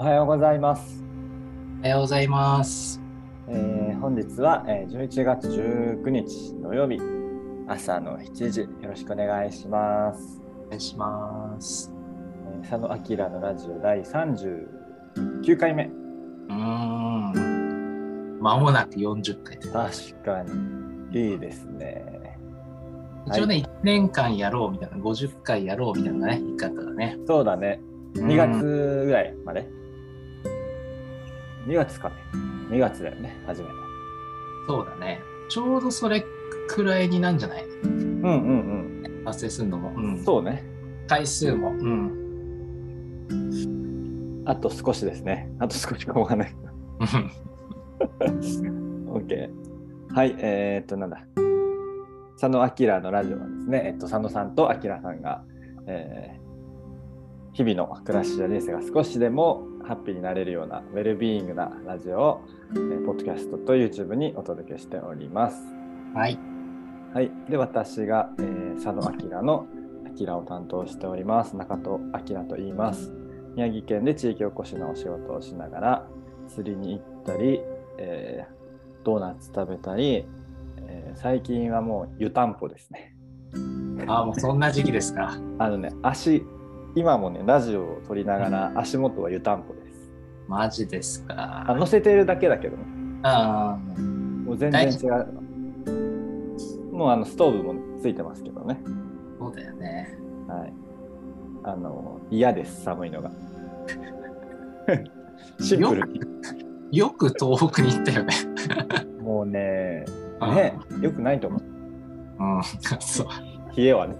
おはようございます。おはようございます。えー本日は、えー11月19日土曜日朝の7時よろしくお願いします。お願いします。えー佐野明のラジオ第39回目。うーん。間もなく40回で。確かにいいですね。一応ね、1年間やろうみたいな、50回やろうみたいなね、言い方だね。そうだね。2月ぐらいまで。2月かね。2月だよね、初めて。そうだね。ちょうどそれくらいになんじゃない？うんうん達成するのも。ううん。ん。そうね。回数も。うん。あと少しですね。あと少しかわかんない。OK。はい、えーっと、なんだ。佐野明のラジオはですね、えっと、佐野さんと明さんが、えー日々の暮らしや人生が少しでもハッピーになれるようなウェルビーイングなラジオを、えーポッドキャストと YouTube にお届けしております。はい。はい。で、私が、えー佐野明の明を担当しております。中戸明と言います。宮城県で地域おこしのお仕事をしながら、釣りに行ったり、えードーナツ食べたり、えー最近はもう湯たんぽですね。ああ、もうそんな時期ですか。あのね、足、今もね、ラジオを撮りながら足元は湯たんぽです。マジですか？あ乗せてるだけだけどね、あもう全然違う。もうあのストーブもついてますけどね。あ、そうだよね。はい。あの、嫌です、寒いのが。シンプルに。よく東北に行ったよね。もうね、ね、よくないと思う。うん。そう。冷えはね。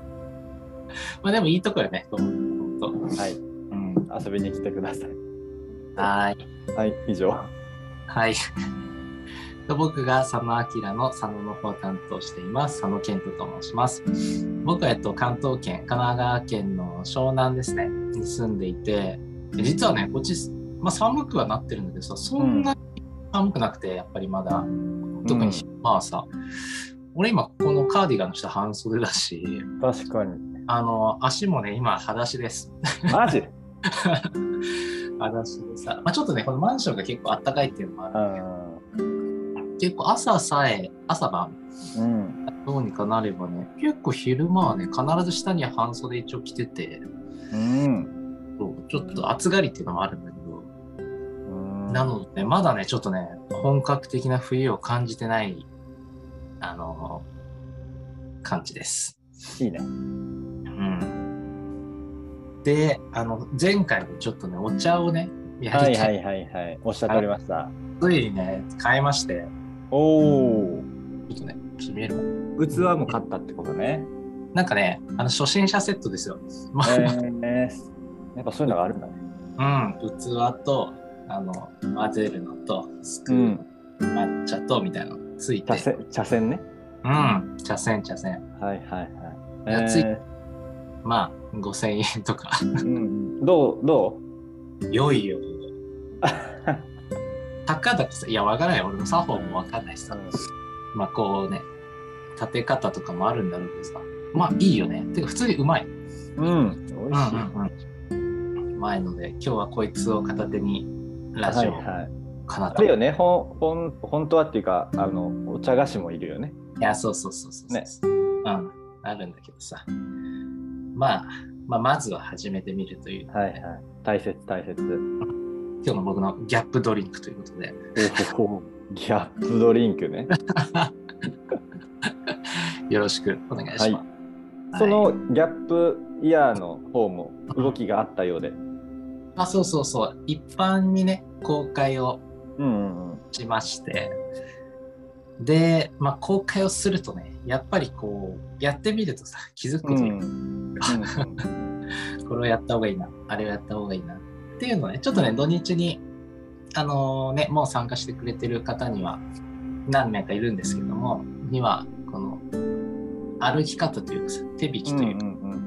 まあでもいいとこよね。東北本はい。当うん。遊びに来てください。はーい。はい、以上。はい。と僕が佐野明の佐野の方を担当しています。佐野健人と申します。僕は、えっと、関東圏、神奈川県の湘南ですね、に住んでいて、実はね、こっち、まあ、寒くはなってるんだけどさ、そんなに寒くなくて、やっぱりまだ、特に昼間はさ、俺今、このカーディガンの下半袖だし、確かに。あの、足もね、今、裸足です。マジ？裸足でさ、まあ、ちょっとね、このマンションが結構暖かいっていうのもあるう結構朝さえ、朝晩、うん。どうにかなればね、結構昼間はね、必ず下には半袖一応着てて、うん。そうちょっと暑がりっていうのもあるんだけど、うんなので、まだね、ちょっとね、本格的な冬を感じてない、あの感じです。いいね。うん。で、あの、前回でちょっとね、お茶をね、やりた。はいはいいはいはい。おっしゃっておりました。ついにね、買いまして、おお。ちょっとね、決める器も買ったってことね。なんかね、あの、初心者セットですよ。まあえー、やっぱそういうのがあるんだね。うん、器と、あの、混ぜるのと、スクーうん。抹茶と、みたいなのついて。茶筅茶筅ね。うん、茶筅、茶筅。はいはいはい。安いえまあ、5000円とか。ーうん、どうど良いよ。うたかだかさ、いや、わからない。俺も作法もわかんないしさ。まあ、こうね、立て方とかもあるんだろうけどさ。まあ、いいよね。てか、普通にうまい。うん。美味しい。うんうんうん。うまいので、今日はこいつを片手にラジオはいはい。かなと。あれよね、ほんほん本当はっていうか、あのお茶菓子もいるよね。いや、そうそうそうそうそう。ねうん、あるんだけどさ。まあ、まあ、まずは始めてみるという、はいはい。大切大切。今日の僕のギャップドリンクということで、ギャップドリンクね。よろしくお願いします。はいはいそのギャップイヤーの方も動きがあったようで。あ、そうそうそう。一般にね、公開をうんうんうん。で、まあ、公開をするとね、やっぱりこう、やってみるとさ、気づくことに、うん これをやった方がいいな、あれをやった方がいいなっていうのをね、ちょっとね、土日に、あのね、もう参加してくれてる方には何名かいるんですけども、には、この、歩き方というかさ、手引きというか、うんうんうん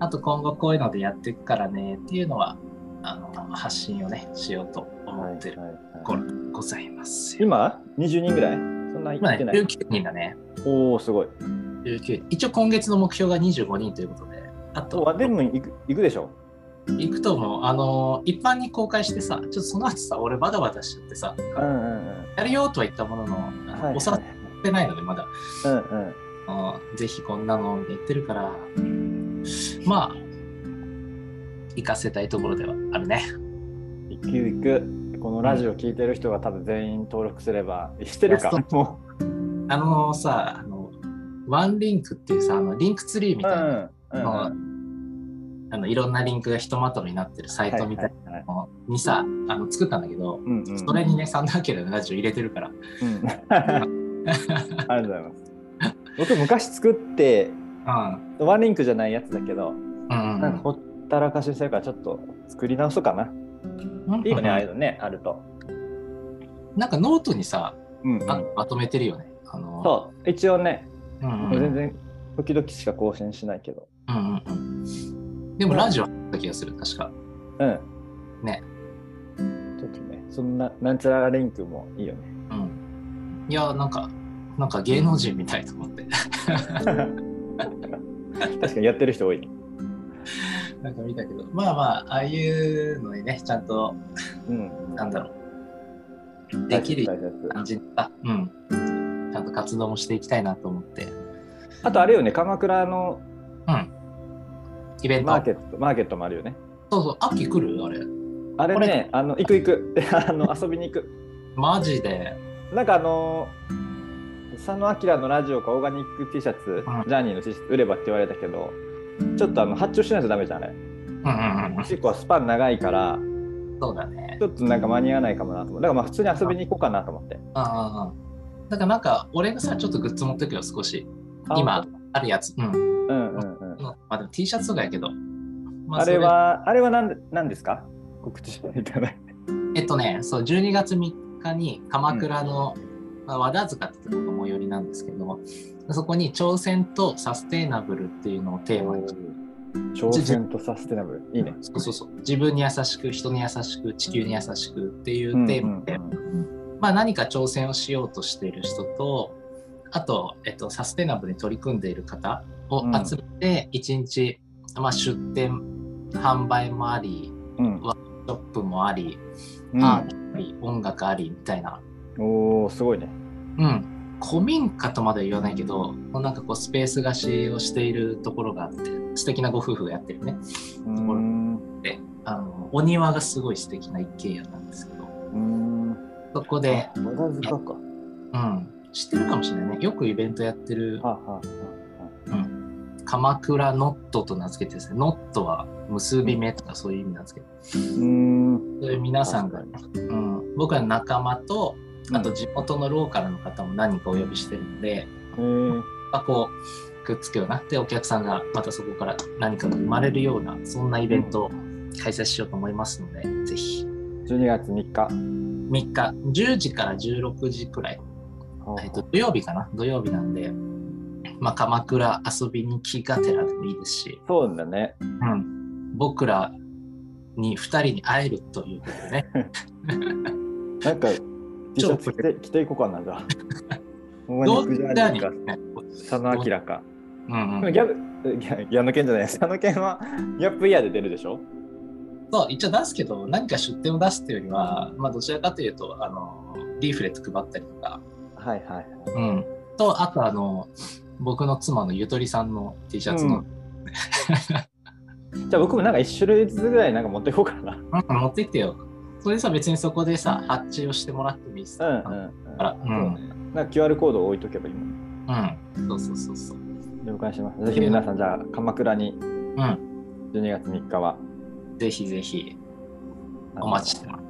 あと今後こういうのでやっていくからねっていうのは、あの、発信をね、しようとうん思ってるはいはいとこはいいますよ。今 ?20 人ぐらい？な今ね、行ってない。19人だね。おおすごい。19一応今月の目標が25人ということで、あと、あでも行く行くでしょ？行くと思う。あの、一般に公開してさ、ちょっとその後さ、俺バタバタしちゃってさ、うんうんうん。やるよとは言ったものの、あのはいお誘ってないので、まだ。うんうん。あーぜひこんなの言ってるから、まあ、行かせたいところではあるね。行く行く。このラジオ聞いてる人が多分全員登録すれば、してるかもあのさ、あの、ワンリンクっていうさ、あのリンクツリーみう。うたいな、んうんああのいろんなリンクがひとまとめになってるサイトみたいはいはいはいなのにさ、あの作ったんだけど、うんうん。それにね、サンダーケルのラジオ入れてるから。うん。ありがとうございます。僕昔作って、うん。ワンリンクじゃないやつだけど、うんなんかほったらかしにしてるからちょっと作り直そうかな。うんいいよね、ああいうのね、あると。なんかノートにさ、うん、うんあまとめてるよね。あのそう、一応ね、うんうんうん全然時々しか更新しないけど。うんうんうん。でもラジオあった気がする、確か。うん。ね。ちょっとね、そんな、なんちゃらリンクもいいよね。うん。いや、なんか、なんか芸能人みたいと思って。確かにやってる人多いね。なんか見たけど、まあまあ、ああいうのにね、ちゃんと、うん。なんだろう、できる感じだ。うん。ちゃんと活動もしていきたいなと思って。あとあれよね、鎌倉のうん。イベント。マーケット、マーケットもあるよね。そうそう、秋来る？あれ。こあれね、あの行く行く あの遊びに行く。マジで？なんかあの佐野明のラジオかオーガニック T シャツ、んジャーニーの T シャツ売ればって言われたけど、ちょっとあの発注しないとダメじゃんあれ。うんうんうん。結構スパン長いから、そうだね。ちょっとなんか間に合わないかもなと思う。だからまあ普通に遊びに行こうかなと思って。うんうんうん。だからなんか、俺がさ、ちょっとグッズ持ってくよ、少し。あ今、あるやつ。うん。うんうんうん。まあでも T シャツとかやけど。まあれは、あれは何で何ですか？告知しないといけない。それえっとね、そう、12月3日に鎌倉の、まあ、和田塚ってとこが最寄りなんですけど、そこに挑戦とサステイナブルっていうのをテーマに、挑戦とサステナブル。いいね。そうそうそう、自分に優しく、人に優しく、地球に優しくっていうテーマで、うんうんまあ何か挑戦をしようとしている人と、あと、えっと、サステナブルに取り組んでいる方を集めて、1日、まあ、出店、販売もあり、うんショップもあり、うんアートあり、音楽ありみたいな。おおすごいね。うん。古民家とまでは言わないけど、なんかこうスペース貸しをしているところがあって、素敵なご夫婦がやってるね。うーん。で、あの、お庭がすごい素敵な一軒家なんですけど。そこで、あ和田塚か。うん、知ってるかもしれないね。よくイベントやってる、はあ、はあはうん、鎌倉ノットと名付けてですね、ノットは結び目とかそういう意味なんですけど、あ、うーん。そういう皆さんが、うん、僕は仲間と、あと地元のローカルの方も何人かお呼びしてるので、へーまあ、こうくっつくようなでお客さんがまたそこから何かが生まれるようなそんなイベントを開催しようと思いますので、ぜひ。12月3日。3日。10時から16時くらい、えっと、土曜日かな？土曜日なんで、まあ、鎌倉遊びに来がてらでもいいですし、そうだね。うん、僕らに2人に会えるということでね。なんか、T シャツ着て着ていこうかな、じゃあ。オージャーニーか、ね佐野明か。うんうん、ギャブ、ギャギャの件じゃない、佐野健はギャップイヤーで出るでしょ？そう一応出すけど何か出店を出すというよりは、まあ、どちらかというとあのリーフレット配ったりとか、はいはいはい。うん、とあとあの僕の妻のゆとりさんの T シャツの、うん。じゃあ僕もなんか1種類ずつぐらいなんか持っていこうかな。うん持ってきてよそれでさ別にそこでさ発注をしてもらってもいいっすうんうんあうん。らうん。なんか QR コードを置いとけばいいもん。うん。そうそうそうそう。了解します。ぜひ皆さん、じゃあ鎌倉にうん。12月3日は。ぜひぜひお待ちしてます。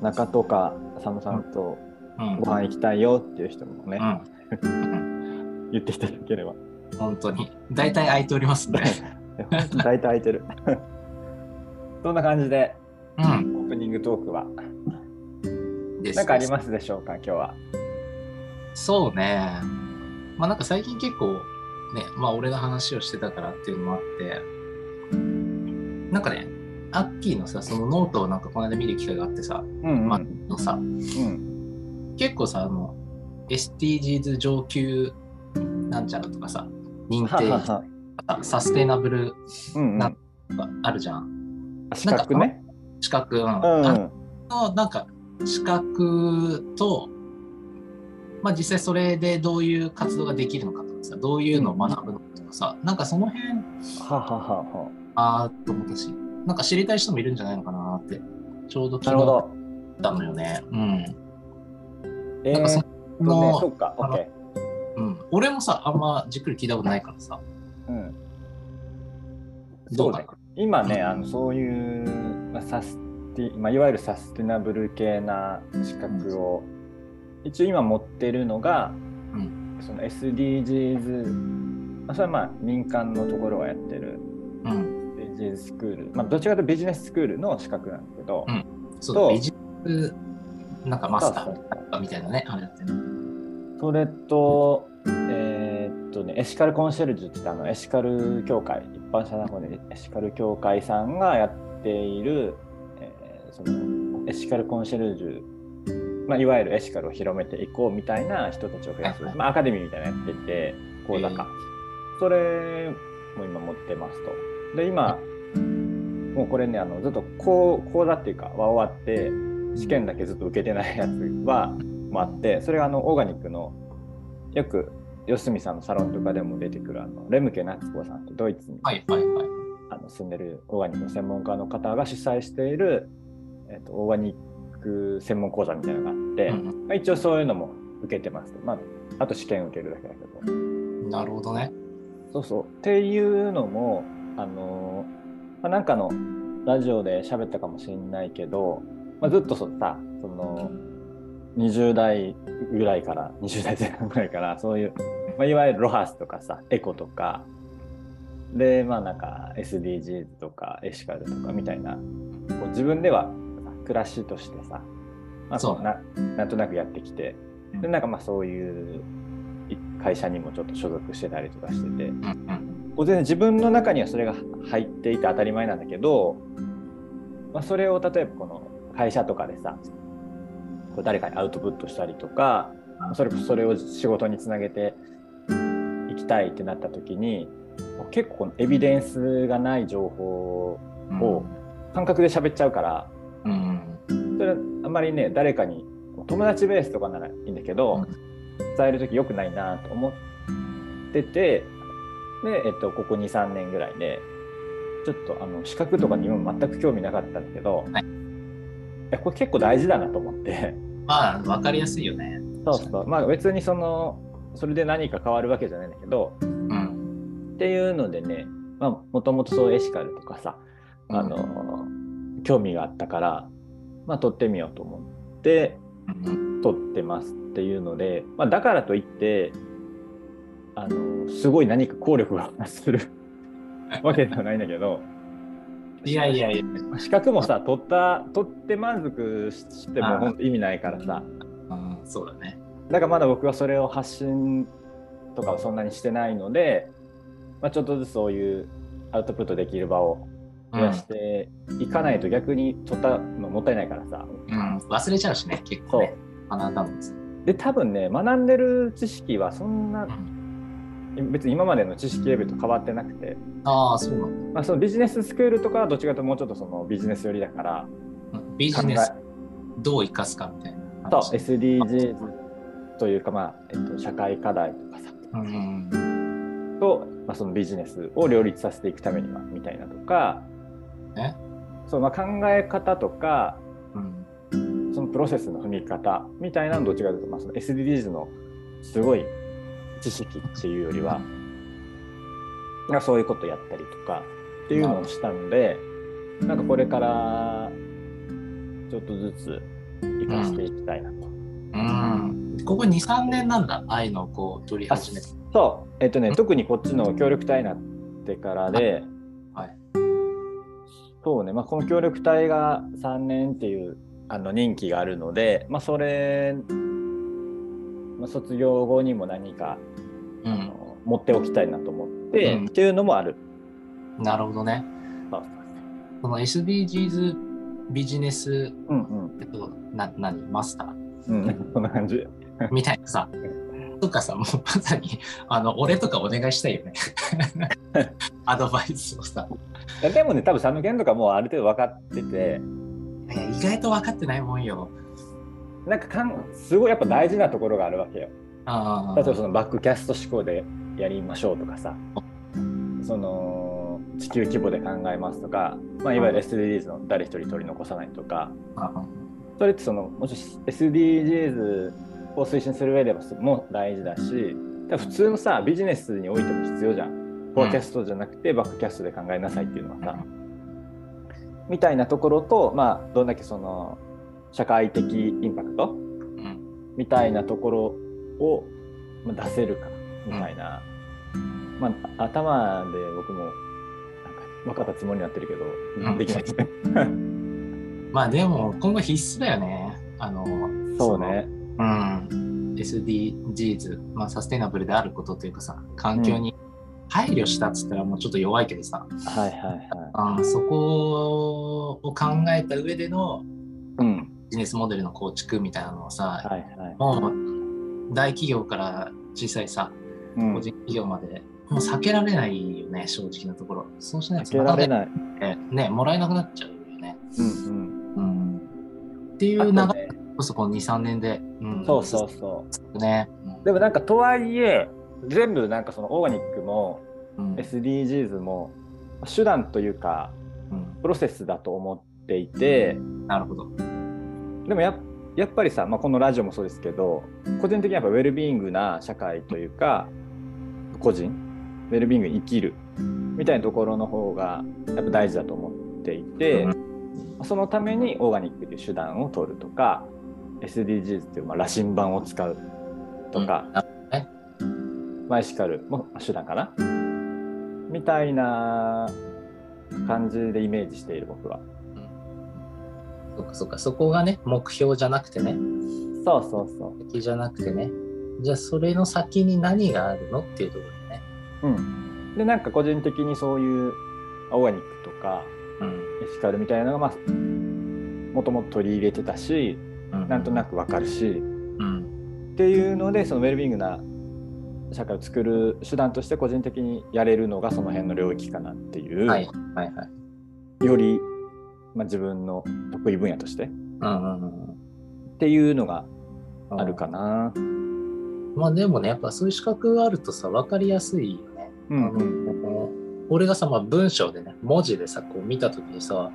中とか佐野さんとうん。ご飯行きたいよっていう人もね、うん、言っていただければ。本当に。大体空いておりますね。大体空いてる。そんな感じで。オープニングトークは何かありますでしょうか今日は。そうね。まあなんか最近結構ね、まあ俺の話をしてたからっていうのもあって、なんかね、アッキーのさ、そのノートをなんかこの間見る機会があってさ、うんまあのさ、うん結構さ、あの、SDGs 上級なんちゃらとかさ、認定はははサステイナブルうんうんながあるじゃん。あ資格ね。資格、うん。うん。あのなんか資格と、まあ、実際それでどういう活動ができるのかとかさどういうのを学ぶのかとかさ、なんかその辺はははは。あーと思ったしなんか知りたい人もいるんじゃないのかなってちょうどなるほど。たのよね。うん。えなんかそーっとね、の、そっか、オッケうん、俺もさあんまじっくり聞いたことないからさー。うん。どうだそうね。今ね、あのそういう、まあ、サスティ、まあ、いわゆるサステナブル系な資格を、一応今持ってるのが、うん。その SDGs、まあ、それはまあ民間のところがやってるうん。SDGs スクール、まあ、どちらかというとビジネススクールの資格なんだけど、うん。そうとビジネスなんかマスターみたいなねあれやってる。それと、えーっとね、エシカルコンシェルジュって言ってあのエシカル協会、一般社団法でエシカル協会さんがやっている、えーそのエシカルコンシェルジュ、まあ、いわゆるエシカルを広めていこうみたいな人たちを増やす、まあ、アカデミーみたいなのやってて、講座か。それも今持ってますと。で、今、もうこれね、あのずっと講講座っていうかは終わって、試験だけずっと受けてないやつはもあってそれがあのオーガニックのよく四隅さんのサロンとかでも出てくるあのレムケ・ナツコさんってドイツに、はいはいはい。あの住んでるオーガニックの専門家の方が主催している、えっとオーガニック専門講座みたいなのがあって、うんまあ、一応そういうのも受けてます、まあ、あと試験受けるだけだけど。なるほどね。そうそう。っていうのもあの、まあ、なんかのラジオで喋ったかもしれないけど、まあ、ずっとそさその20代ぐらいから20代前半ぐらいからそういう、まあ、いわゆるロハスとかさエコとかでまあなんか SDGs とかエシカルとかみたいなこう自分では暮らしとしてさ、まあ、そうななんとなくやってきてでなんかまあそういう会社にもちょっと所属してたりとかしてて。こう全然自分の中にはそれが入っていて当たり前なんだけど、まあ、それを例えばこの会社とかでさこう誰かにアウトプットしたりとかそれこそそれを仕事につなげていきたいってなった時に結構このエビデンスがない情報を感覚で喋っちゃうからうん。それはあんまりね誰かに友達ベースとかならいいんだけど、伝える時良くないなと思っててで、えっと、ここ23年ぐらいでちょっとあの資格とかに今全く興味なかったんだけど、はい。これ結構大事だなと思って。まあ分かりやすいよね。そうそう。まあ別にそのそれで何か変わるわけじゃないんだけどうん。っていうのでねもともとそうエシカルとかさあの、興味があったから、まあ、取ってみようと思ってうん取ってますっていうので、まあ、だからといってあのすごい何か効力がする わけではないんだけどいやいやいや。資格もさ取った取って満足してああも本当意味ないからさうん、そうだね。だからまだ僕はそれを発信とかをそんなにしてないので、まあ、ちょっとずつそういうアウトプットできる場を増やしていかないと逆に取ったのもったいないからさ。うん、忘れちゃうしね、結構ね。学んだのです。で多分ね学んでる知識はそんな別に今までの知識レベルと変わってなくて、ああ、そうなんだ。まあ、そのビジネススクールとかはどっちかともうちょっとそのビジネス寄りだからうんビジネスどう生かすかみたいなと話。SDGs というか、まあえっと、社会課題とかさうん。と、まあ、そのビジネスを両立させていくためにはみたいなとかねそう、まあ、考え方とかうん。そのプロセスの踏み方みたいなのどっちかというと、まあ、その SDGs のすごい知識っていうよりは、まあそういうことやったりとかっていうのをしたので、なんかこれからちょっとずつ生かしていきたいなと。うん。ここ2、3年なんだ。ああいうのをこう取りあ始めた。そう、えっとね、特にこっちの協力隊になってからで、はい。そうね、まあ、この協力隊が3年っていうあの任期があるので、まあ、それ、まあ、卒業後にも何かあうん。の持っておきたいなと思って、うんっていうのもある。なるほどね。その SDGs ビジネス、うんえっと、な、何？マスター？うん、うん、そんな感じ。みたいなさ。とかさ、もうまさに、あの、俺とかお願いしたいよね。アドバイスをさ。でもね多分佐野健とかもうある程度分かってていや意外と分かってないもんよ。なんかかんすごいやっぱ大事なところがあるわけよ。あ例えばそのバックキャスト思考でやりましょうとかさその地球規模で考えますとか、まあ、いわゆる SDGs の誰一人取り残さないとかあそれってそのもちろん SDGs を推進する上でも大事だし普通のさビジネスにおいても必要じゃん。フォーキャストじゃなくてバックキャストで考えなさいっていうのはさ、みたいなところと、まあ、どんだけその社会的インパクト？うんみたいなところをまあ出せるかみたいな、まあ、頭で僕も分かったつもりになってるけど、うんできないですね。まあでも今後必須だよね。あのそうね。うん。SDGs、まあ、サステイナブルであることというかさ、環境に配慮したっつったらもうちょっと弱いけどさ、はいはいはい。あーそこを考えた上でのうん。ビジネスモデルの構築みたいなのをさ、はいはい。もう大企業から小さいさ、うん個人企業まで、もう避けられないよね、正直なところ。そうしないと避けられない。ねね、もらえなくなっちゃうよね。うんうん、っていううん。流れこそこの2、3年で。うんそうそうそう。ね。でもなんかとはいえ全部なんかそのオーガニックもうん。SDGs も手段というかうんプロセスだと思っていてなるほど。でもややっぱりさ、まあ、このラジオもそうですけど個人的にやっぱウェルビーイングな社会というか個人ウェルビーイングに生きるみたいなところの方がやっぱ大事だと思っていて、そのためにオーガニックという手段を取るとか SDGs っていうまあ羅針盤を使うとか、うんマイシカルも手段かなみたいな感じでイメージしている僕は。そっかそっか、そこがね、目標じゃなくてね、そうそうそう。敵じゃなくてね、じゃあそれの先に何があるのっていうところでね。うん、でなんか個人的にそういうオーガニックとかうん。エシカルみたいなのがまあもともと取り入れてたしなんとなくわかるしうん。っていうのでそのウェルビーイングな社会を作る手段として個人的にやれるのがその辺の領域かなっていう、はいはいはい。より、まあ、自分の得意分野としてっうんうんうんていうのがうん。あるかな。まあでもね、やっぱそういう資格があるとさ、分かりやすいよね。うんあの俺がさ、まあ、文章でね、文字でさ、こう見たときにさ、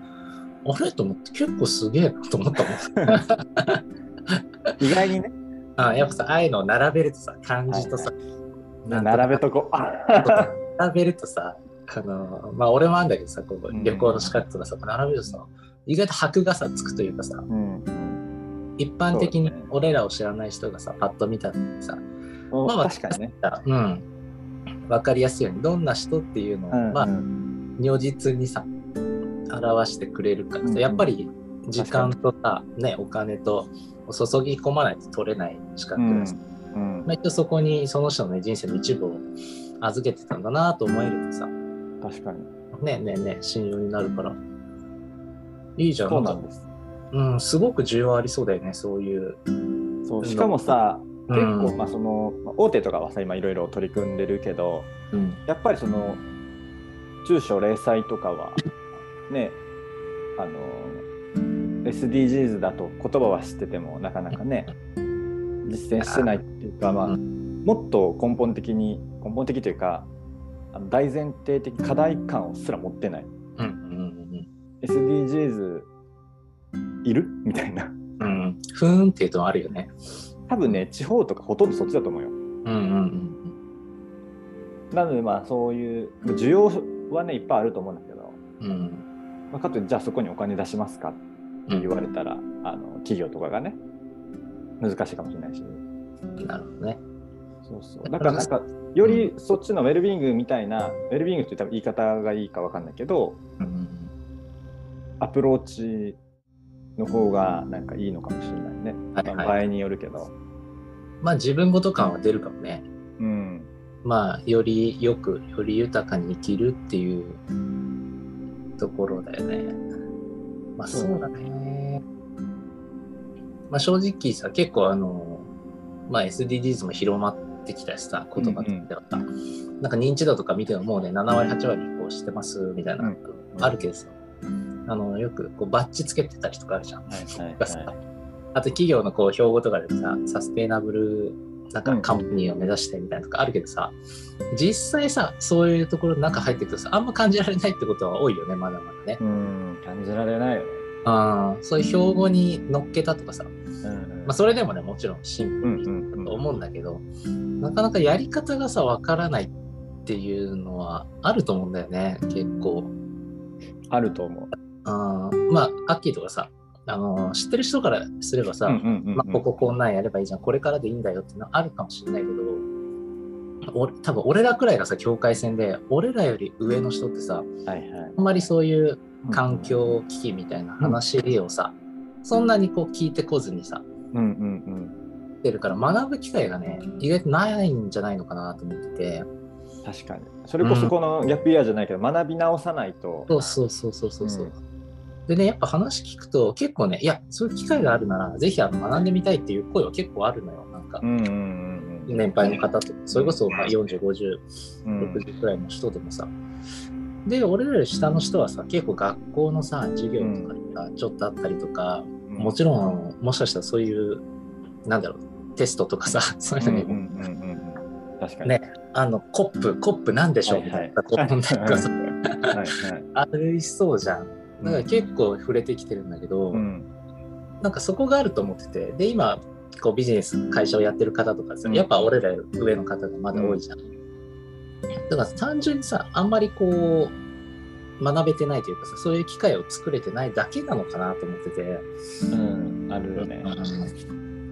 あれ？と思って結構すげえなと思ったもん。意外にね。あやっぱさ、ああいうのを並べるとさ、漢字とさ、なんと並べとこ 並べるとさ、あのまあ俺もあるんだけどさ、こううん。旅行の資格とかさ、並べるとさ、意外と箔がさ、つくというかさ、うん。一般的に俺らを知らない人がさ、パッと見た時にさ、うんまあまあ確かにね。うん、わかりやすいように、どんな人っていうのを、うんまあうん。如実にさ表してくれるかうんやっぱり時間とさ、ね、お金と注ぎ込まないと取れない資格うんだし、うん。まあ、一応そこにその人の、ね、人生の一部を預けてたんだなと思えるとさ。確かに。ねねね信用になるから。いいじゃん。そうなんんです。うん、すごく需要ありそうだよねそういう。そうしかもさ、結構、うんまあ、そのまあ大手とかはさ今いろいろ取り組んでるけどうん。やっぱりその中小零細とかはねあの SDGs だと言葉は知っててもなかなかね実践してないっていうか、まあ、うもっと根本的に根本的というか大前提的課題感をすら持ってない。うんうん SDGs いる？みたいな。うんうん。ふーんっていうのはあるよね。多分ね地方とかほとんどそっちだと思うよ。うんうんなのでまあそういう需要はねいっぱいあると思うんだけど、うんうんまあ、かといってじゃあそこにお金出しますか？って言われたら、あの企業とかがね難しいかもしれないし。うんなるほどね。そうそう。だからなんかよりそっちのウェルビーイングみたいな、ウェルビーイングって多分言い方がいいかわかんないけどうんアプローチの方がなんかいいのかもしれないね、はいはい。まあ場合によるけど。まあ自分ごと感は出るかもね。うん。まあよりよくより豊かに生きるっていうところだよね。まあそうだね。まあ正直さ結構あのまあ SDGs も広まってきたしさ言葉としては。さ、なんか認知度とか見てももうね7割8割ここうしてますみたいな、うん。あるけどさ、あのよくこうバッジつけてたりとかあるじゃん。はいはいはい。あと企業のこう標語とかでさ、サステイナブルなんかカンパニーを目指してみたいなとかあるけどさ、実際さ、そういうところの中入っていくとさ、あんま感じられないってことは多いよね、まだまだね。うん感じられないよね。あそういう標語に乗っけたとかさ、うんまあ、それでもね、もちろんシンプルにだと思うんだけど、なかなかやり方がさ、わからないっていうのはあると思うんだよね、結構。あると思う。あーまあ、アッキーとかさ、あのー知ってる人からすればさ、うんうんうんうんまあ、こここんなんやればいいじゃん、これからでいいんだよっていうのはあるかもしれないけど、俺多分俺らくらいがさ、境界線で、俺らより上の人ってさ、はいはいあんまりそういう環境危機みたいな話をさ、そんなにこう聞いてこずにさ、うんうんてるから学ぶ機会がね、意外とないんじゃないのかなと思ってて、うん。確かに。それこそこのギャップイヤーじゃないけど、学び直さないと。そうそうそうそうそうそう。うんでね、やっぱ話聞くと結構ね、いや、そういう機会があるなら、ぜひあの学んでみたいっていう声は結構あるのよ。なんかう、んうんうんうん。年配の方とか、それこそまあ40、50、うん60くらいの人でもさ。で、俺らより下の人はさ、結構学校のさ、授業とかちょっとあったりとか、もちろん、もしかしたらそういう、なんだろう、テストとかさ、そういうのにうんうんうんうんうん。確かに。ね、あの、コップ、コップなんでしょうみたいな、こう問題とかさ、はいはい。ありそうじゃん。だから結構触れてきてるんだけど、うんなんかそこがあると思ってて、で、今、こうビジネス、会社をやってる方とかさ、うんやっぱ俺ら上の方がまだ多いじゃん。だから単純にさ、あんまりこう、学べてないというかさ、そういう機会を作れてないだけなのかなと思ってて、うん。あるよね。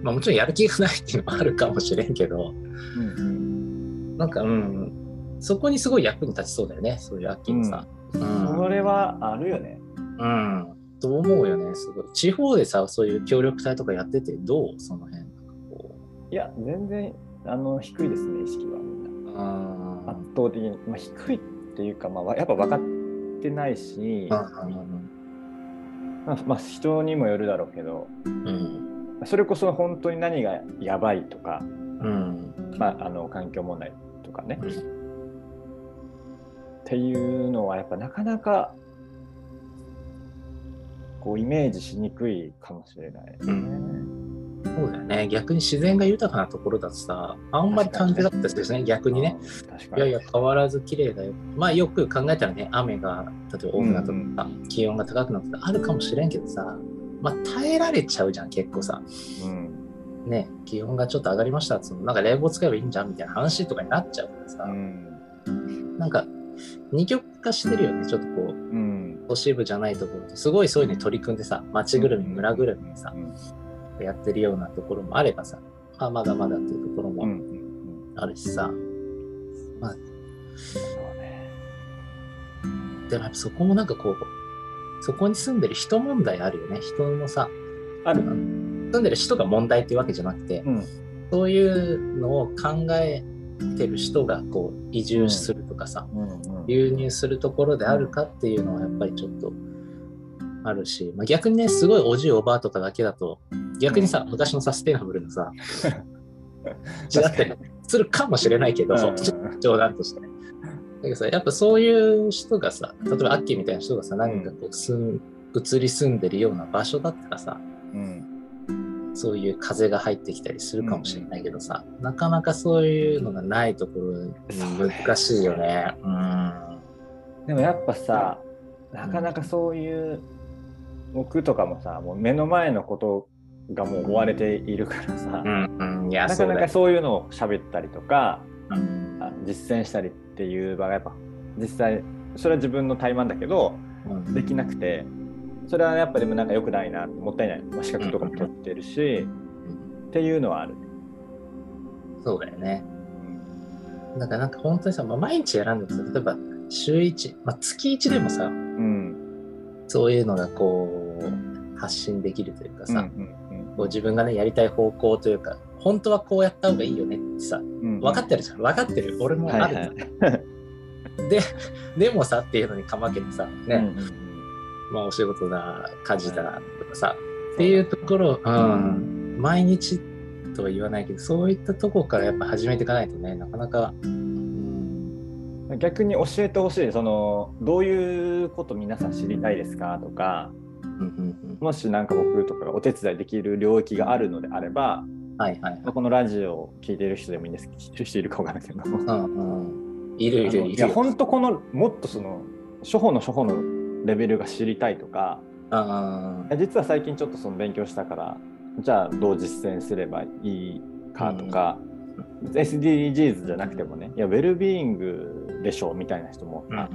まあもちろんやる気がないっていうのもあるかもしれんけど、うんうん。なんか、うん、そこにすごい役に立ちそうだよね、そういう秋のさ。うんそれはあるよね。うん。と思うよね、すごい。地方でさ、そういう協力隊とかやってて、どう？その辺。こいや、全然あの低いですね、意識はみんな。圧倒的に、まあ、低いっていうか、まあ、わやっぱ分かってないし、あ。まあ、まあ人にもよるだろうけど、うん。それこそ本当に何がやばいとか、うん。まあ、あの環境問題とかね、うんっていうのはやっぱなかなかこうイメージしにくいかもしれない、ねうそうだよね。逆に自然が豊かなところだとさ、あんまり感じなかったですね、逆にね。。いやいや、変わらず綺麗だよ。まあよく考えたらね、雨が例えば多くなったとか、気温が高くなったあるかもしれんけどさ、まあ耐えられちゃうじゃん、結構さ。うん。ね、気温がちょっと上がりましたっつうのなんか冷房使えばいいんじゃんみたいな話とかになっちゃうからさ、うん。なんか二極化してるよね、ちょっとこう、うん。都市部じゃないところですごいそういうのに取り組んでさ、街ぐるみ、村ぐるみにさう、ん。やってるようなところもあればさ、まあ、まだまだっていうところもうん。うん。あるしさ、そうね。でもやっぱそこもなんかこう、そこに住んでる人問題あるよね。人のさ、ある。住んでる人が問題っていうわけじゃなくて、うん。そういうのを考えてる人がこう移住するとかさ、うん。流入するところであるかっていうのはやっぱりちょっとあるし、まあ、逆にね、すごいおじいおばあとかだけだと、逆にさ、昔のサステイナブルのさ、違ったりするかもしれないけど、冗談として。だけどさ、やっぱそういう人がさ、例えばアッキーみたいな人がさ、何かこう住ん、移り住んでるような場所だったらさ、うん。そういう風が入ってきたりするかもしれないけどさ、なかなかそういうのがないところ難しいよね。うん。でもやっぱさ、なかなかそういう、僕とかもさ、もう目の前のことがもう追われているからさ、うん、うん、いや、なかな。かそういうのを喋ったりとか、うん実践したりっていう場がやっぱ実際それは自分の怠慢だけどうんできなくてそれはやっぱでもなんか良くないなもったいない、まあ、資格とかも取ってるし、っていうのはある。そうだよね。だからなんか本当にさ、まあ、毎日やらんでもさ、例えば週1、まあ、月1でもさ、うんそういうのがこう発信できるというかさ、うんこう自分がね、やりたい方向というか、本当はこうやった方がいいよねってさ、うん分かってるじゃん。分かってる。俺もある、はいはいで、でもさっていうのにかまけてさ、ね、うんうんまあお仕事だ、家事だとかさ、っていうところ、うん、毎日とは言わないけど、そういったところからやっぱ始めていかないとね、なかなか、うん、逆に教えてほしいそのどういうこと皆さん知りたいですかとかもしなんか僕とかがお手伝いできる領域があるのであれば、うん。はいはいはい。まあこのラジオを聞いている人でもいいんですけど聞いてる人いるかわからないけどうんうん。いるいるいる。いや本当このもっとその初歩の初歩のレベルが知りたいとか実は最近ちょっとその勉強したからじゃあどう実践すればいいかとか、SDGs じゃなくてもねいやウェルビーイングでしょみたいな人もうんうんう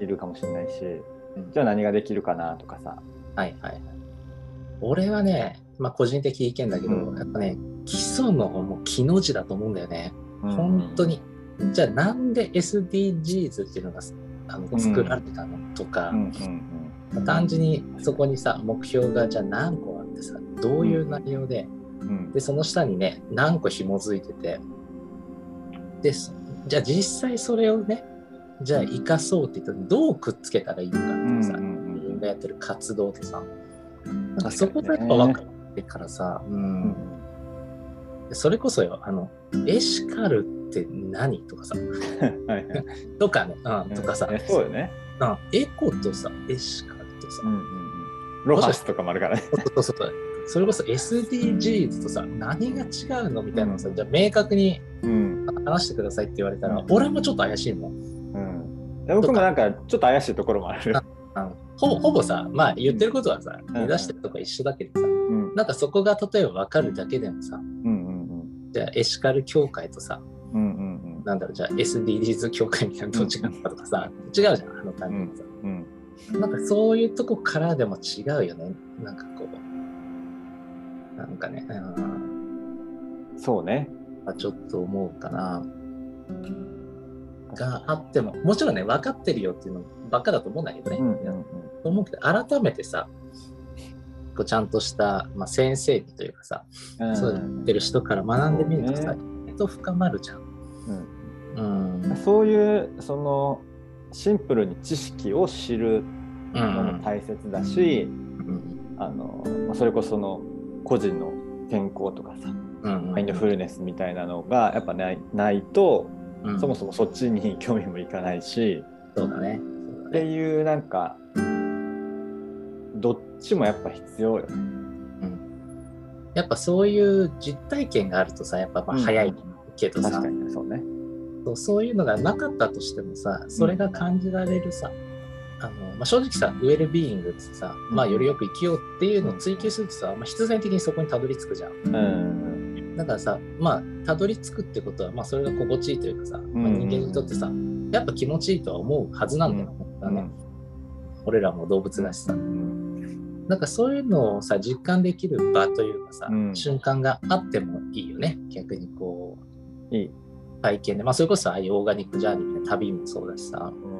ん。いるかもしれないし、うんじゃあ何ができるかなとかさ、はいはいはい。俺はね、まあ個人的意見だけど、うんやっぱね、基礎のもう木の字だと思うんだよね。本当に。じゃあなんで SDGs っていうのがあの作られたのとか、うんうん単純にそこにさ、目標がじゃあ何個あってさ、どういう内容で、うん。うん。で、その下にね、何個紐づいてて、で、そじゃあ実際それをね、じゃあ生かそうって言ったらどうくっつけたらいいのかってさ、うんうんうん自分がやってる活動でさ、なんかそこがやっぱ分かってからさ、う、うん。んそれこそよ、あの、エシカルって何とかさ、とかね、うん、とかさ、ねそうよね、うん。エコとさ、エシカルとさ。う、んうんうん、ロハスとかもあるからね。そうそうそうそれこそ SDGs とさ、何が違うのみたいなのをさ、じゃあ明確にうん。話してくださいって言われたら、うん。俺もちょっと怪しいもん。うん。で僕もなんかちょっと怪しいところもある。ほぼほぼさ、まあ言ってることはさ、ん。目指してるとこ一緒だけどさ、うん。なんかそこが例えば分かるだけでもさ、うんうん。じゃあエシカル協会とさ、うんうんうんなんだろう、じゃあ SDGs 協会みたいなのどっちかとかさ、違うじゃん、あの単純にさ。うんなんかそういうとこからでも違うよね。なんかこう、なんかね、うんそうねまあちょっと思うかな。があっても、もちろんね、分かってるよっていうのばっかだと思うんだけどね。うんうんと思うけど、改めてさ、こうちゃんとした、まあ、先生というかさ、うんそうやってる人から学んでみるとさ、そう意外と深まるじゃん。うんうん。そういうそのシンプルに知識を知るうのもん。大切だし、うん。あのまあそれこそその個人の健康とかさうん。マインドフルネスみたいなのがやっぱないないと、うんそもそもそっちに興味もいかないしそうだね。ね。っていうなんかどっちもやっぱ必要よね。やっぱそういう実体験があるとさ、やっぱまあうん早いけどさ、確かにそうね。そうそういうのがなかったとしてもさ、それが感じられるさ、あのまあ、正直さ、ウェルビーイングってさ、まあ、よりよく生きようっていうのを追求するとさ、まあ、必然的にそこにたどり着くじゃん。うんだからさ、まあ、たどり着くってことは、まあ、それが心地いいというかさ、まあ、うん人間にとってさ、やっぱ気持ちいいとは思うはずなんだよ、本当はね。俺らも動物だしさ。なんかそういうのをさ、実感できる場というかさ、うん瞬間があってもいいよね。逆にこう。体験で。まあ、それこそああいうオーガニックジャーニーみたいな旅もそうだしさ、うん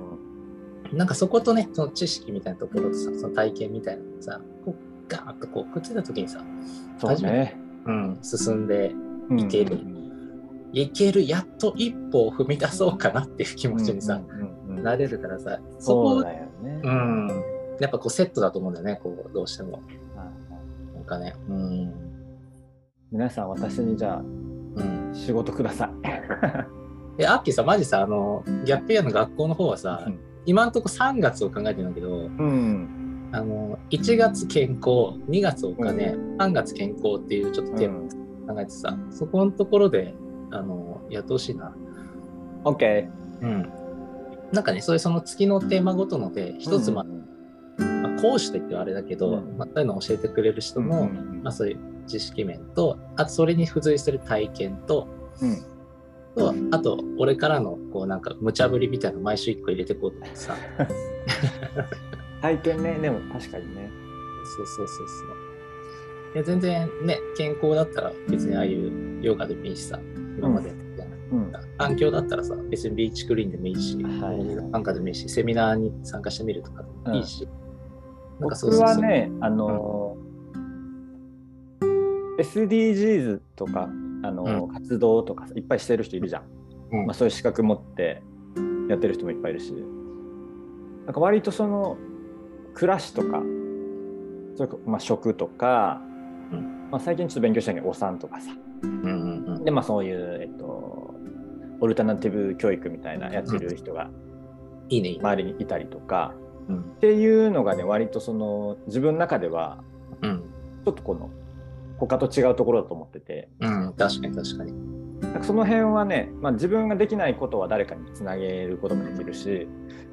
なんかそことね、その知識みたいなところとさ、その体験みたいなのがさ、こうガーッとこうくっついた時にさ、そうね。うん、進んでうんいけるいける、やっと一歩を踏み出そうかなっていう気持ちにさ、うんうんうんなれるからさ、そこ、だよね。うん、やっぱこうセットだと思うんだよね、こう、どうしても。はいなんかね、うん、皆さん私にじゃあうん。仕事ください。え、アッキーさ、マジさ、あの、ギャップイヤーの学校の方はさ、うん今んとこ3月を考えてるんだけど、うん。あの、1月健康、2月お金、3月健康っていうちょっとテーマ考えてさ、そこのところで、あの、やってほしいな。OK。うん。なんかね、そういうその月のテーマごとので、一つ、まあまあ講師と言ってはあれだけど、うんまあ、そういうのを教えてくれる人の、まあ、そういう知識面と、あとそれに付随する体験と、うんとあと、俺からの、こう、なんか、無茶ぶりみたいなの毎週一個入れてこうと思ってさ。体験ね、でも確かにね。そうそうそうそう。いや、全然ね、健康だったら別にああいうヨガでもいいしさ、今までやってきたうん。環境だったらさ、別にビーチクリーンでもいいし、はいなんかでもいいし、セミナーに参加してみるとかでもいいし。なんかそう僕そうそうはね、あの、SDGs とか、あの、活動とかいっぱいしてる人いるじゃん。うんまあ、そういう資格持ってやってる人もいっぱいいるし。なんか割とその、暮らしとか、それかまあ、食とか、うんまあ、最近ちょっと勉強したけどお産とかさうんうんうんでまあそういう、えっと、オルタナティブ教育みたいなやってる人が。周りにいたりとか、うんっていうのがね割とその自分の中ではうん。ちょっとこの他と違うところだと思ってて。うん、確かに確かに。かその辺はね、まあ、自分ができないことは誰かにつなげることもできるし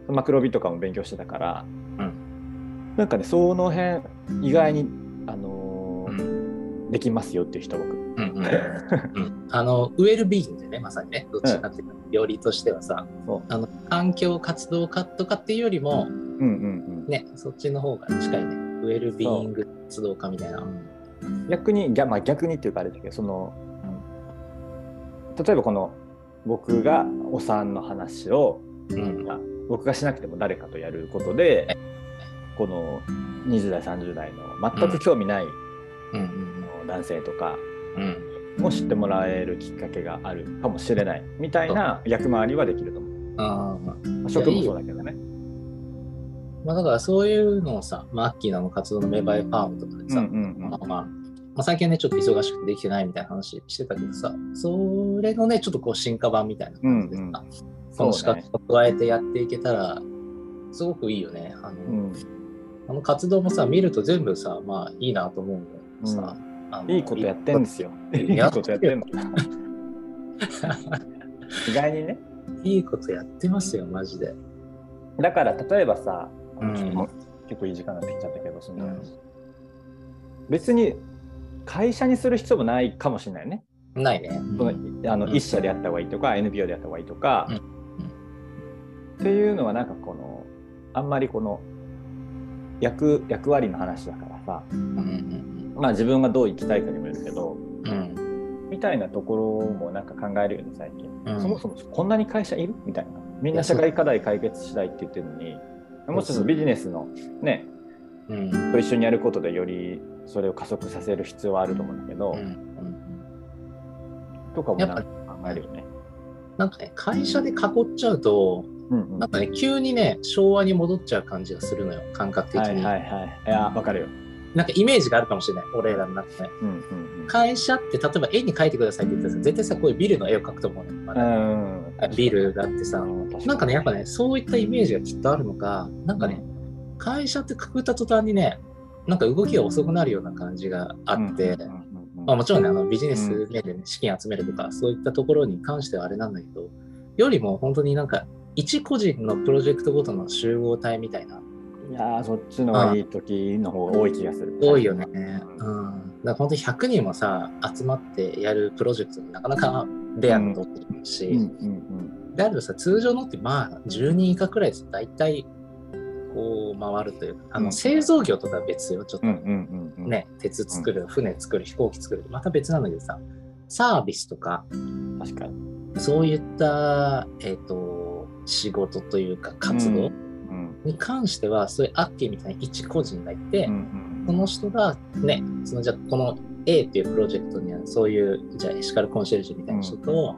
マクロビとかも勉強してたから、うん。なんかねその辺意外に、あのーうん。できますよっていう人僕。うんうん。うん、あのウェルビーイングでねまさにねどっちかっていうとよりとしてはさ、そう。あの環境活動家とかっていうよりもうんうんねそっちの方が近いね。ウェルビーイング活動家みたいな、逆に逆,、まあ、逆にっていうかあれだけどその、例えばこの僕がお産の話を、うん。まあ僕がしなくても誰かとやることで、この20代30代の全く興味ないうん。男性とかうん。も知ってもらえるきっかけがあるかもしれないみたいな役回りはできると思う。あーまあ。職もそうだけどね。まあ、だからそういうのをさ、まあ、アッキーナの活動の芽生えファームとかでさ、うんうんうんまあまあまあ、最近はねちょっと忙しくてできてないみたいな話してたけどさそれのねちょっとこう進化版みたいな感じでさ、うんうんこの資格を加えてやっていけたらすごくいいよねあの,、うんあの活動もさ見ると全部さまあいいなと思うんだけどさ、あのいいことやってんですよ。いいやことやってんの。意外にね。いいことやってますよマジで、だから例えばさ、うん。結構いい時間になってきちゃったけど、そのうん。別に会社にする必要もないかもしれないね。ないね、そのあのうん。一社でやった方がいいとか、NPO でやった方がいいとか、うん。っていうのはなんかこのあんまりこの役役割の話だからさ、うん。うんまあ自分がどう生きたいかにもよるけど、うん。みたいなところもなんか考えるよね最近、うん。そもそもこんなに会社いる？みたいな。みんな社会課題解決したいって言ってるのにもちろんビジネスのね。うん。うんと一緒にやることでよりそれを加速させる必要はあると思うんだけど、うん。うん。とかもなんか考えるよね。なんかね会社で囲っちゃうとうんうん。なんかね急にね昭和に戻っちゃう感じがするのよ。感覚的に、はいはいはい。いやわかるよ。なんかイメージがあるかもしれない俺らの中で、ね、うんうん会社って例えば絵に描いてくださいって言ったらさ絶対さこういうビルの絵を描くと思うのよ、まだうん。うん。ビルだってさなんかねやっぱねそういったイメージがきっとあるのかなんかね、会社ってくくった途端にねなんか動きが遅くなるような感じがあって、うんうんうんまあ、もちろんねあのビジネス面で、ね、資金集めるとかそういったところに関してはあれなんだけどよりも本当になんか一個人のプロジェクトごとの集合体みたいないやーそっちのがいい時の方が多い気がする。多いよね。ううんん。だから本当に100人もさ、集まってやるプロジェクトになかなかレアなと思うし、うんうんであればさ、通常のってまあ10人以下くらいです大体こう回るというか、あうんの製造業とかは別よ、ちょっとうんうんうんうん。ね、鉄作る、船作る、飛行機作る、また別なんだけどさ、サービスとか、確かに。そういった、えっ、と、仕事というか活動うんに関しては、そういうアッキーみたいに一個人がいて、うんうんその人がね、そのじゃあこの A っていうプロジェクトにはそういうじゃあエシカルコンシェルジュみたいな人と、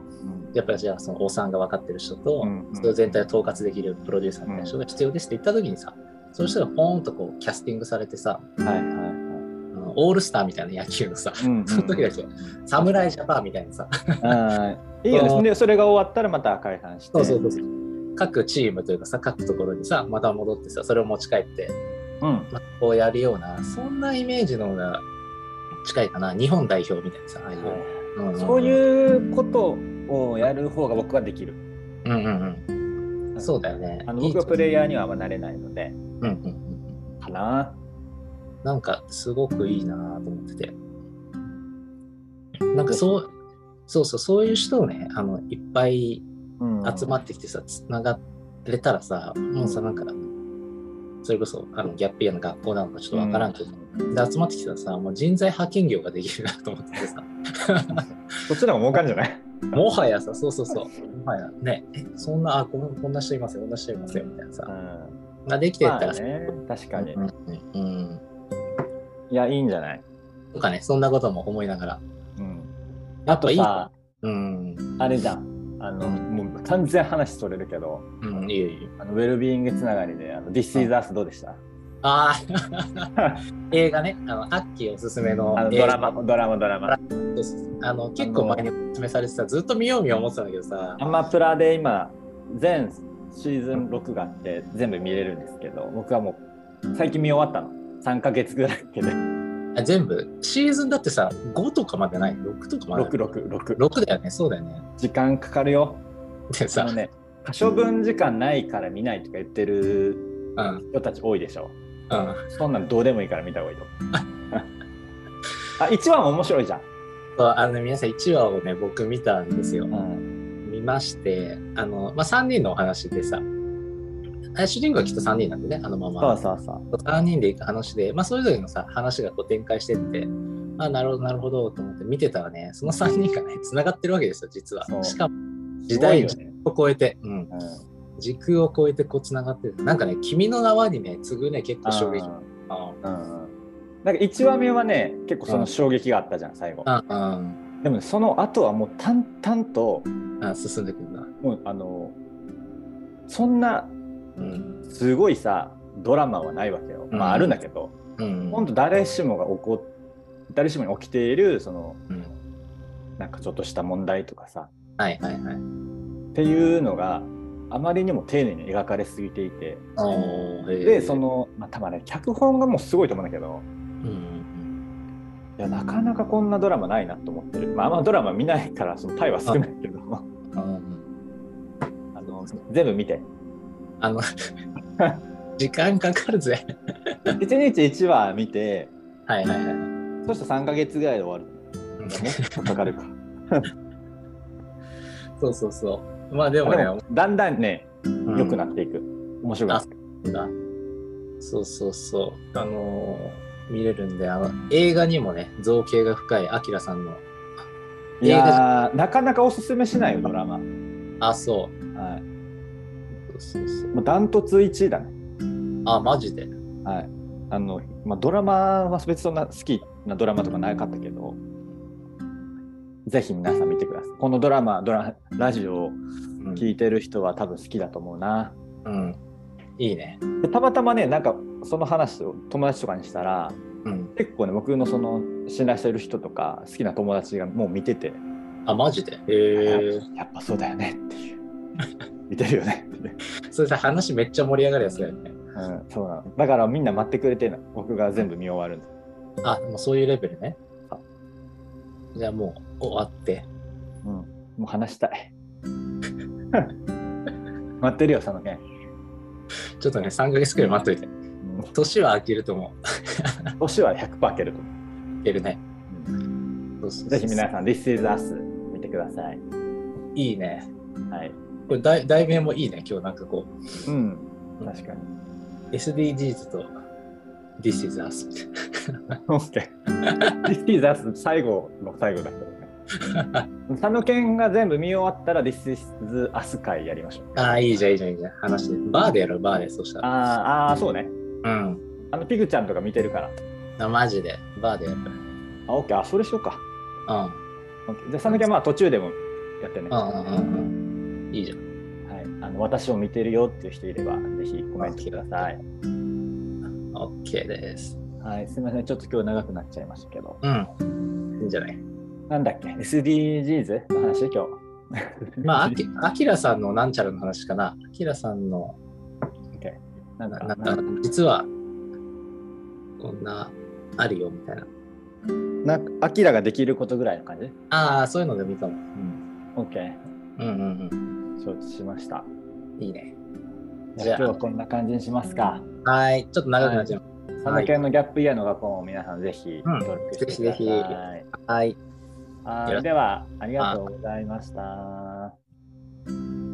やっぱりじゃあそのお産が分かってる人と、うんそれを全体を統括できるプロデューサーみたいな人が必要ですって言った時にさ、そういう人がポーンとこうキャスティングされてさ、はいはいはい。オールスターみたいな野球のさ、うんうんその時だけ侍ジャパンみたいなさ、いいよね。で、それが終わったらまた解散して。そうそうそうそう各チームというかさ、各ところにさ、また戻ってさ、それを持ち帰って、うん。まあ、こうやるような、そんなイメージの方が近いかな。日本代表みたいなさ、ああいう。うんうんそういうことをやる方が僕はできる。うんうんうん。そうだよね。あの僕はプレイヤーにはあんまなれないので、うんうんうん。かな。なんかすごくいいなと思ってて。なんかそう、そうそう、そういう人をね、あの、いっぱいうん集まってきてさ、つながれたらさ、もうさ、なんか、それこそ、あの、ギャップイヤーの学校なのかちょっとわからんけど、で、集まってきたらさ、もう人材派遣業ができるなと思っててさ、そっちの方が儲かるんじゃない？もはやさ、そうそうそう、もはやね、え、そんな、あ、こんこんな人いますよ、こんな人いますよ、みたいなさ、うん。ができてったらさ、まあね、確かに。うんうんうん。いや、いいんじゃない？とかね、そんなことも思いながら。うん。あといいさ、うん。あれじゃん。あの、もう完全話それるけど、うん、いいよい。あのウェルビーイングつながりで、あの This is Us どうでした？ああ、映画ね、あの、アッキーおすすめのあのドラマ、ドラマ、ドラマ。あの結構前におすすめされてた、ずっと見よう見よう思ってたんだけどさア、マプラで今、全シーズン6があって全部見れるんですけど、僕はもう最近見終わったの。3ヶ月ぐらいだけで。あ全部、シーズンだってさ、5とかまでない ?6 とかまでない？6、6、6。6だよね、そうだよね。時間かかるよ。でさ、あのね、可処分時間ないから見ないとか言ってるうん、人たち多いでしょ？うん。そんなんどうでもいいから見た方がいいと。あ、1話も面白いじゃん。そうあのね皆さん1話をね、僕見たんですよ。ん。見まして、あの、まあ、3人のお話でさ、あ主人公はきっと3人なんでね、あのまま。そうそうそう。3人で行く話で、まあ、それぞれのさ話がこう展開してってあなるほどなるほどと思って見てたらねその3人がね つながってるわけですよ実は。しかも時代。を超えて、うん、うん。時空を超えてこうつながってる。なんかね君の名はにね次ぐね結構衝撃。あうん。うん。なんか1話目はね、結構その衝撃があったじゃん、最後。でもね、その後はもう淡々と、あ進んでくるんだ。もうあの、そんなうんすごいさ、ドラマはないわけよ。まあうん。あるんだけど、うんほんと誰しもが起こ誰しもに起きている、その、うん。なんかちょっとした問題とかさ、はいはいはい。っていうのがあまりにも丁寧に描かれすぎていて。でそのまあ多分ね脚本がもうすごいと思うんだけど。うんいやなかなかこんなドラマないなと思ってる。まああんまドラマ見ないからそのタイは少ないけど。あの全部見てあの時間かかるぜ。1日1話見てはいはいはい。そしたら3か月ぐらいで終わる。うん。もっとかかるか。そうそうそう。まあでもねでもだんだんねうん。良くなっていく。面白くなっていそうそうそう。あのー見れるんで、あの映画にもね、造形が深いアキラさんの。いやーなかなかおすすめしないよドラマ。あ、そはい。う。そうそうそうもうダントツ1位だねあ、マジで？はい。あの、まあ、ドラマは別にそんな好きなドラマとかなかったけど、ぜひ皆さん見てください。このドラマ、ドララジオをうん聞いてる人は多分好きだと思うな。うん。いいね。でたまたまね、なんかその話を友達とかにしたら、うん。結構ね、僕のその信頼してる人とか好きな友達がもう見てて、あ、マジで？へえ。やっぱそうだよねっていう。見てるよね。それさ、話めっちゃ盛り上がるやつだよね。うん、そうなの。だからみんな待ってくれてるの。僕が全部見終わるんで。あ、もうそういうレベルねあ。じゃあもう終わって。うん、もう話したい。待ってるよ、その件。ちょっとね、3ヶ月くらい待っといて。うん年は飽きると思年は100%開けると思う。いけるね。う。そうそうそうぜひ皆さん、This is Us 見てください。いいね。はい。これ題題名もいいね、今日なんかこう。うん。確かに。SDGs と This is Us み OK。This is Us 最後の最後だけどね。佐野健が全部見終わったら This is Us 会やりましょう。たいな。ああ、いいじゃん、いいじゃん、いいじゃん。話で。バーでやろう、バーで、そしたら。あーあー、そうね。うん。あの、ピグちゃんとか見てるから。あマジで、バーでやる。あ、OK。あ、それしようか。うん。じゃあ、佐野健はまあ途中でもやってね。うんうんうんうん。いいじゃん。はい。あの、私を見てるよっていう人いれば、ぜひコメントください。OK です。はい。すみません。ちょっと今日長くなっちゃいましたけど。うん。いいんじゃない？なんだっけ ?SDGs の話？今日。まあ、あきアキラさんのなんちゃらの話かな。アキラさんの、OK なんかななんか、実は、こんな、あるよ、みたいな。なんか、アキラができることぐらいの感じ？ああ、そういうのでもいいかも。?OK。うんうん承知しました。うん。いいね。じゃあ今日はこんな感じにしますか。はい。ちょっと長くなっちゃう。佐野県のギャップイヤーの学校も皆さんぜひうん登録してください。ぜひぜひはい。はいでは、ありがとうございました。